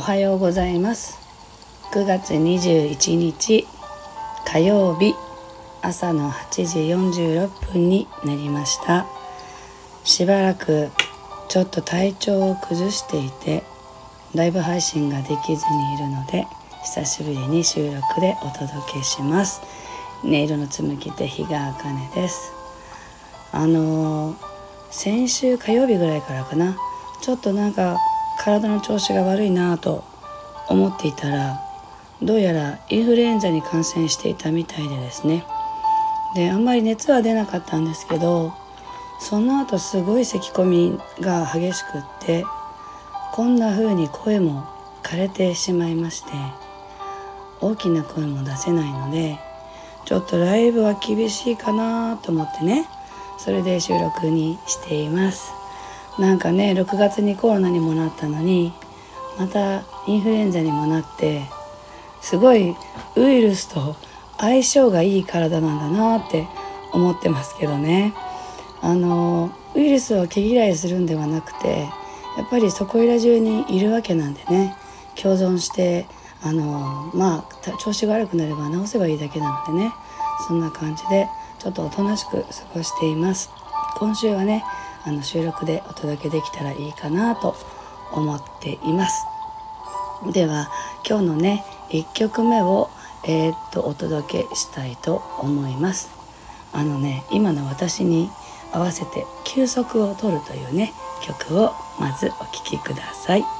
おはようございます。9月21日火曜日朝の8時46分になりました。しばらくちょっと体調を崩していてライブ配信ができずにいるので久しぶりに収録でお届けします。音色の紡ぎ手日川茜です。あのー、先週火曜日ぐらいからかな。ちょっとなんか体の調子が悪いなと思っていたらどうやらインフルエンザに感染していたみたいでですね。であんまり熱は出なかったんですけどその後すごい咳込みが激しくってこんな風に声も枯れてしまいまして大きな声も出せないのでちょっとライブは厳しいかなと思ってねそれで収録にしています。なんかね6月にコロナにもなったのにまたインフルエンザにもなってすごいウイルスと相性がいい体なんだなって思ってますけどね。あのウイルスを毛嫌いするんではなくてやっぱりそこいら中にいるわけなんでね。共存してあのまあ調子が悪くなれば治せばいいだけなのでね。そんな感じでちょっとおとなしく過ごしています。今週はねあの収録でお届けできたらいいかなと思っていますでは今日のね1曲目をえー、っとお届けしたいと思いますあのね今の私に合わせて休息をとるというね曲をまずお聴きください。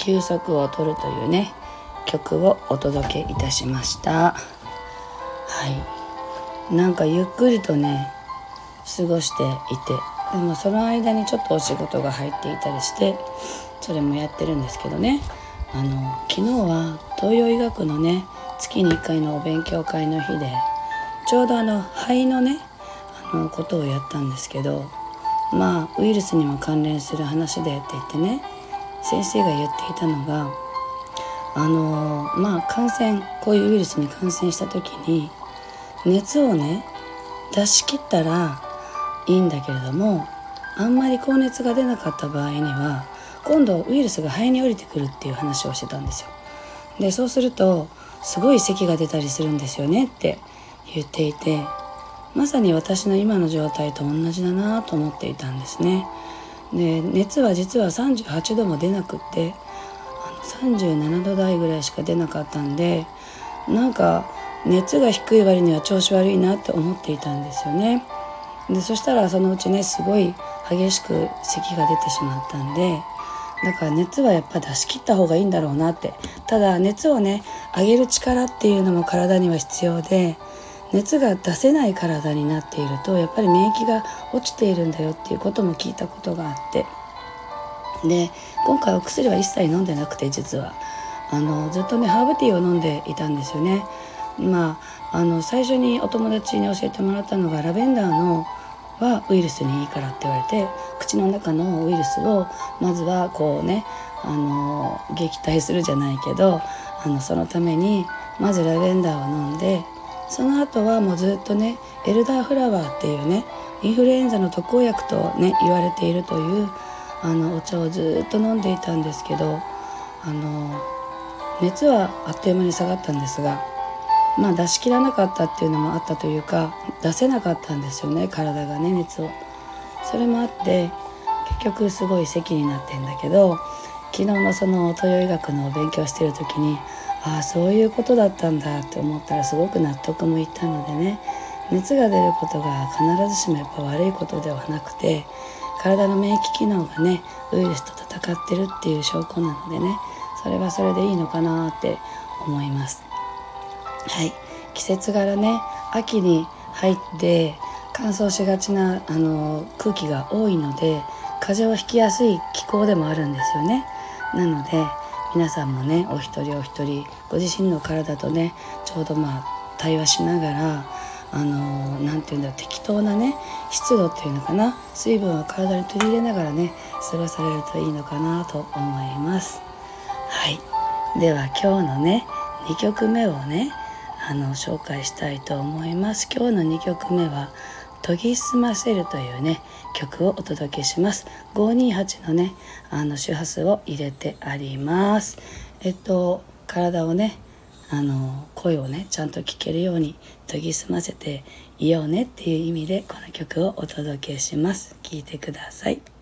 休息を取るというね曲をお届けいたしました。はい。なんかゆっくりとね過ごしていてでもその間にちょっとお仕事が入っていたりしてそれもやってるんですけどね。あの昨日は東洋医学のね月に1回のお勉強会の日でちょうどあの肺のねあのことをやったんですけどまあウイルスにも関連する話でって言ってね先生が言っていたのがあのまあ感染こういうウイルスに感染した時に熱をね出し切ったらいいんだけれどもあんまり高熱が出なかった場合には今度ウイルスが肺に降りてくるっていう話をしてたんですよ。でそうするとすごい咳が出たりするんですよねって言っていてまさに私の今の状態と同じだなと思っていたんですね。で熱は実は38度も出なくってあの37度台ぐらいしか出なかったんでなんか熱が低い割には調子悪いなって思っていたんですよね。でそしたらそのうちねすごい激しく咳が出てしまったんでだから熱はやっぱ出し切った方がいいんだろうなってただ熱をね上げる力っていうのも体には必要で熱が出せない体になっているとやっぱり免疫が落ちているんだよっていうことも聞いたことがあって。で今回お薬は一切飲んでなくて実は。あのずっとねハーブティーを飲んでいたんですよね。まああの最初にお友達に教えてもらったのがラベンダーのはウイルスにいいからって言われて口の中のウイルスをまずはこうねあの撃退するじゃないけどあのそのためにまずラベンダーを飲んでその後はもうずっとねエルダーフラワーっていうねインフルエンザの特効薬とね言われているというあのお茶をずっと飲んでいたんですけどあの熱はあっという間に下がったんですがまあ出し切らなかったっていうのもあったというか出せなかったんですよね体がね熱を。それもあって結局すごい咳になってんだけど昨日のその東洋医学の勉強してる時にああそういうことだったんだって思ったらすごく納得もいったのでね。熱が出ることが必ずしもやっぱ悪いことではなくて体の免疫機能がねウイルスと戦ってるっていう証拠なのでね。それはそれでいいのかなって思います。はい。季節柄ね秋に入って乾燥しがちなあの空気が多いので風邪をひきやすい気候でもあるんですよね。なので皆さんもねお一人お一人ご自身の体とねちょうどまあ対話しながらあの何て言うんだろう適当なね湿度っていうのかな水分を体に取り入れながらね過ごされるといいのかなと思います。はい。では今日のね2曲目をねあの紹介したいと思います。今日の2曲目は研ぎ澄ませるというね曲をお届けします。528のねあの周波数を入れてあります。えっと体をねあの声をねちゃんと聞けるように研ぎ澄ませていようねっていう意味でこの曲をお届けします。聴いてください。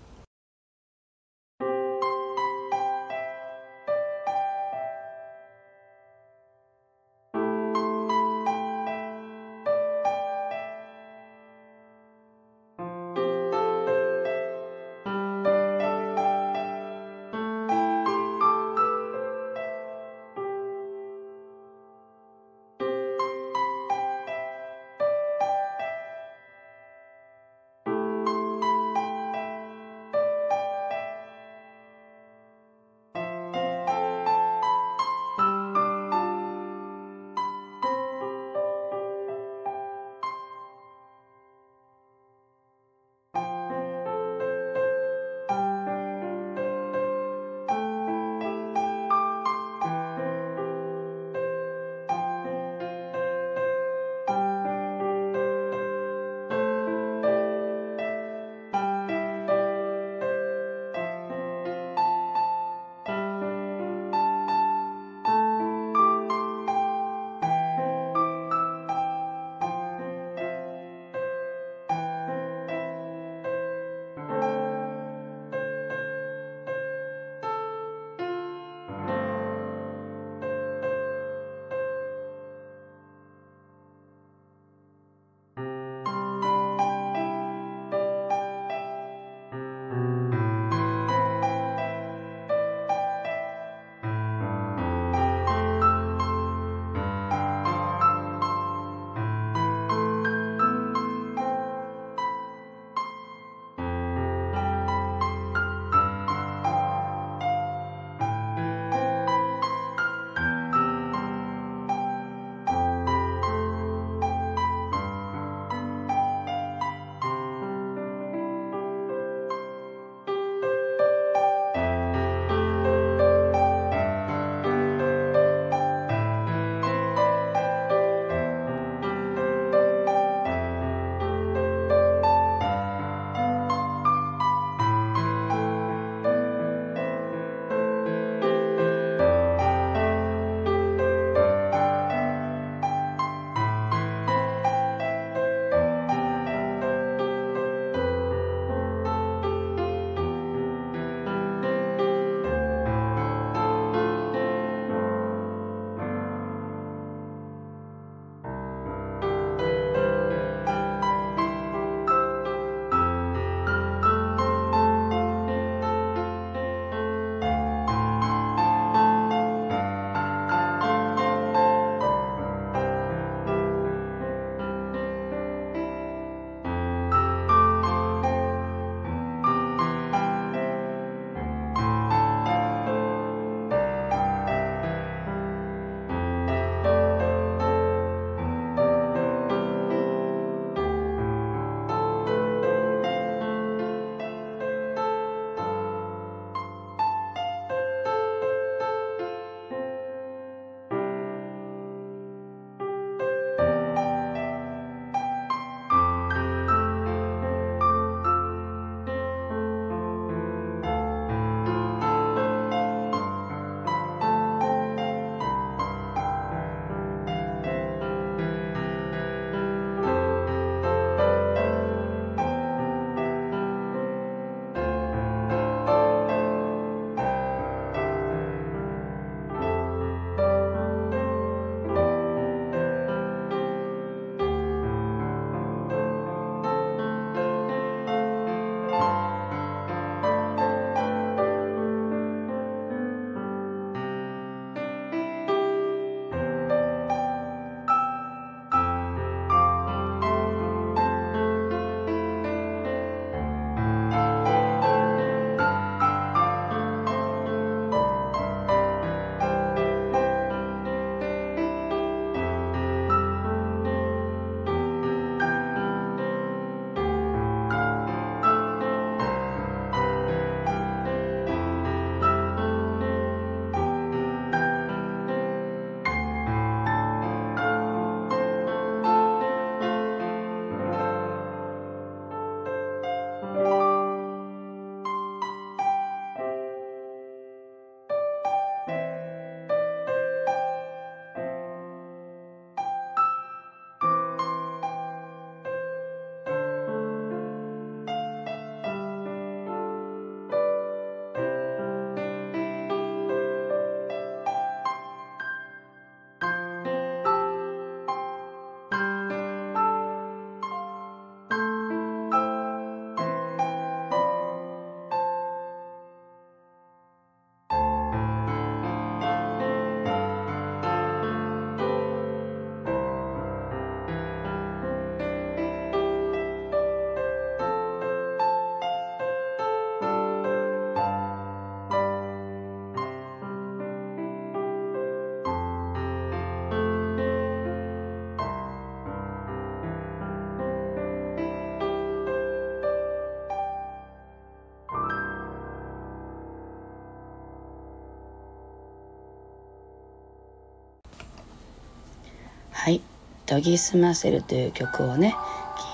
研ぎ澄ませる」という曲をね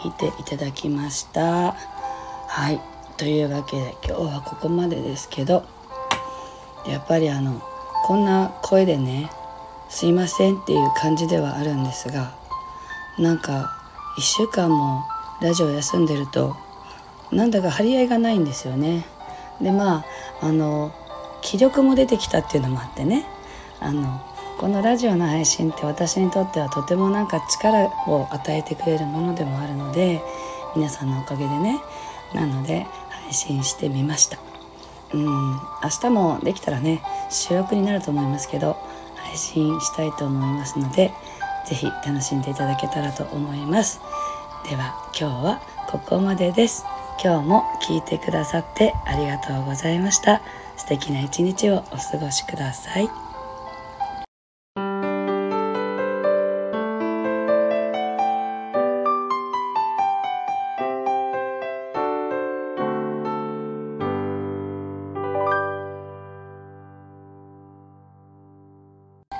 聴いていただきました。はい。というわけで今日はここまでですけどやっぱりあのこんな声でね「すいません」っていう感じではあるんですがなんか1週間もラジオ休んでるとなんだか張り合いがないんですよね。でまああの気力も出てきたっていうのもあってねあのこのラジオの配信って私にとってはとてもなんか力を与えてくれるものでもあるので皆さんのおかげでね。なので配信してみました。うん。明日もできたらね収録になると思いますけど配信したいと思いますので是非楽しんでいただけたらと思います。では今日はここまでです。今日も聞いてくださってありがとうございました。素敵な一日をお過ごしください。